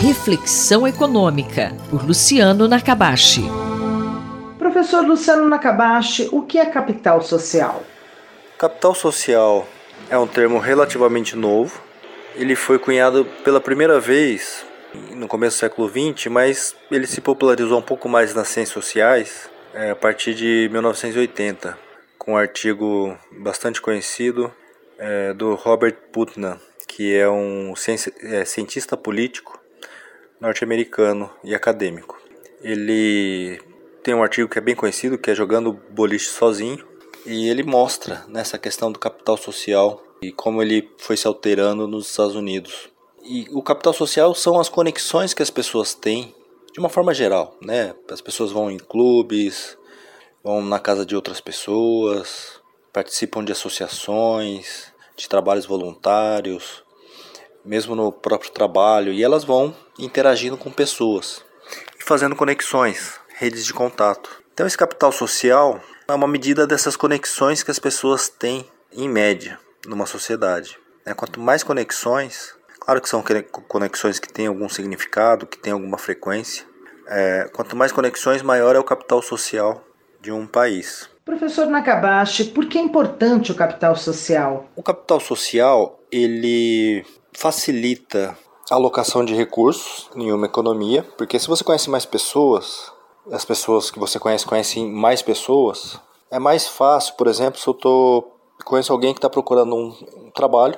Reflexão Econômica, por Luciano Nakabashi. Professor Luciano Nakabashi, o que é capital social? Capital social é um termo relativamente novo. Ele foi cunhado pela primeira vez no começo do século XX, mas ele se popularizou um pouco mais nas ciências sociais é, a partir de 1980, com um artigo bastante conhecido é, do Robert Putnam, que é um é, cientista político norte-americano e acadêmico. Ele tem um artigo que é bem conhecido, que é Jogando Boliche Sozinho, e ele mostra nessa questão do capital social e como ele foi se alterando nos Estados Unidos. E o capital social são as conexões que as pessoas têm de uma forma geral, né? As pessoas vão em clubes, vão na casa de outras pessoas, participam de associações, de trabalhos voluntários, mesmo no próprio trabalho, e elas vão interagindo com pessoas e fazendo conexões, redes de contato. Então, esse capital social é uma medida dessas conexões que as pessoas têm, em média, numa sociedade. Né? Quanto mais conexões, claro que são conexões que têm algum significado, que têm alguma frequência, é, quanto mais conexões, maior é o capital social de um país. Professor Nakabashi, por que é importante o capital social? O capital social, ele facilita a alocação de recursos em uma economia, porque se você conhece mais pessoas, as pessoas que você conhece conhecem mais pessoas, é mais fácil, por exemplo, se eu tô, conheço alguém que está procurando um, um trabalho,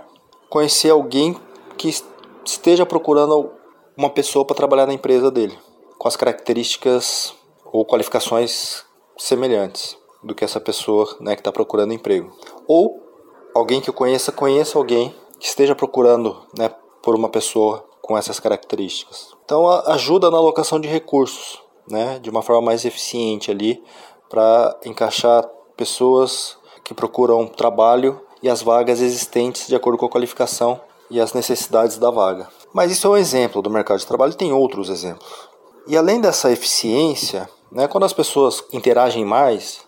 conhecer alguém que esteja procurando uma pessoa para trabalhar na empresa dele, com as características ou qualificações semelhantes do que essa pessoa né, que está procurando emprego. Ou alguém que eu conheça, conheça alguém que esteja procurando né, por uma pessoa com essas características. Então ajuda na alocação de recursos, né, de uma forma mais eficiente ali para encaixar pessoas que procuram trabalho e as vagas existentes de acordo com a qualificação e as necessidades da vaga. Mas isso é um exemplo do mercado de trabalho, tem outros exemplos. E além dessa eficiência, né, quando as pessoas interagem mais,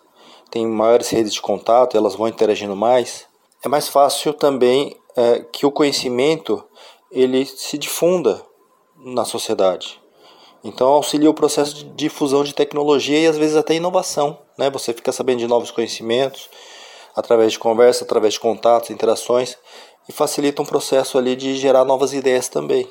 têm maiores redes de contato, elas vão interagindo mais, é mais fácil também é, que o conhecimento ele se difunda na sociedade. Então auxilia o processo de difusão de tecnologia e às vezes até inovação. Né? Você fica sabendo de novos conhecimentos através de conversa, através de contatos, interações e facilita um processo ali de gerar novas ideias também.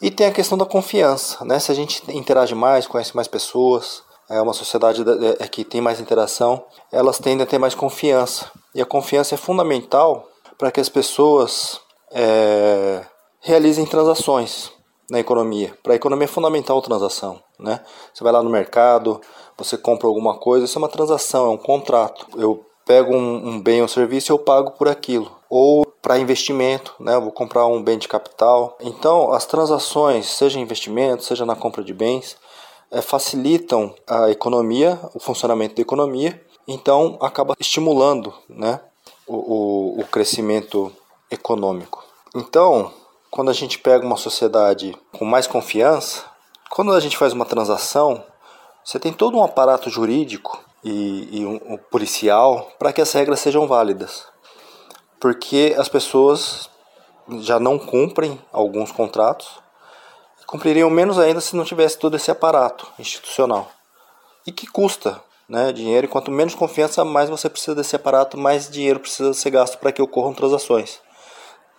E tem a questão da confiança, né? Se a gente interage mais, conhece mais pessoas, é uma sociedade é, que tem mais interação, elas tendem a ter mais confiança. E a confiança é fundamental para que as pessoas é, realizem transações na economia. Para a economia é fundamental transação. Né? Você vai lá no mercado, você compra alguma coisa, isso é uma transação, é um contrato. Eu pego um, um bem ou serviço e eu pago por aquilo. Ou para investimento, né? Eu vou comprar um bem de capital. Então, as transações, seja investimento, seja na compra de bens, é, facilitam a economia, o funcionamento da economia. Então, acaba estimulando, né? O, o, crescimento econômico. Então, quando a gente pega uma sociedade com mais confiança, quando a gente faz uma transação, você tem todo um aparato jurídico e, e um, um policial para que as regras sejam válidas. Porque as pessoas já não cumprem alguns contratos, cumpririam menos ainda se não tivesse todo esse aparato institucional. E que custa né, dinheiro, e quanto menos confiança, mais você precisa desse aparato, mais dinheiro precisa ser gasto para que ocorram transações.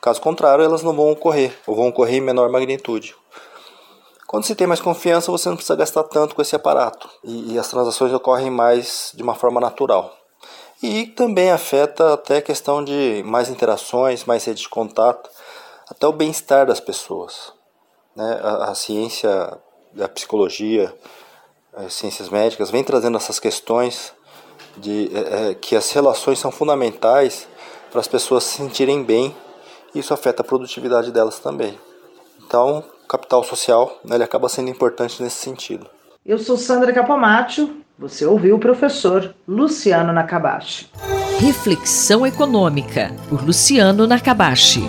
Caso contrário, elas não vão ocorrer, ou vão ocorrer em menor magnitude. Quando se tem mais confiança, você não precisa gastar tanto com esse aparato, e, e as transações ocorrem mais de uma forma natural. E também afeta até a questão de mais interações, mais rede de contato, até o bem-estar das pessoas. Né? A, a ciência, a psicologia, ciências médicas vem trazendo essas questões de é, que as relações são fundamentais para as pessoas se sentirem bem e isso afeta a produtividade delas também. Então, o capital social né, ele acaba sendo importante nesse sentido. Eu sou Sandra Capomatto, você ouviu o professor Luciano Nakabashi. Reflexão Econômica, por Luciano Nakabashi.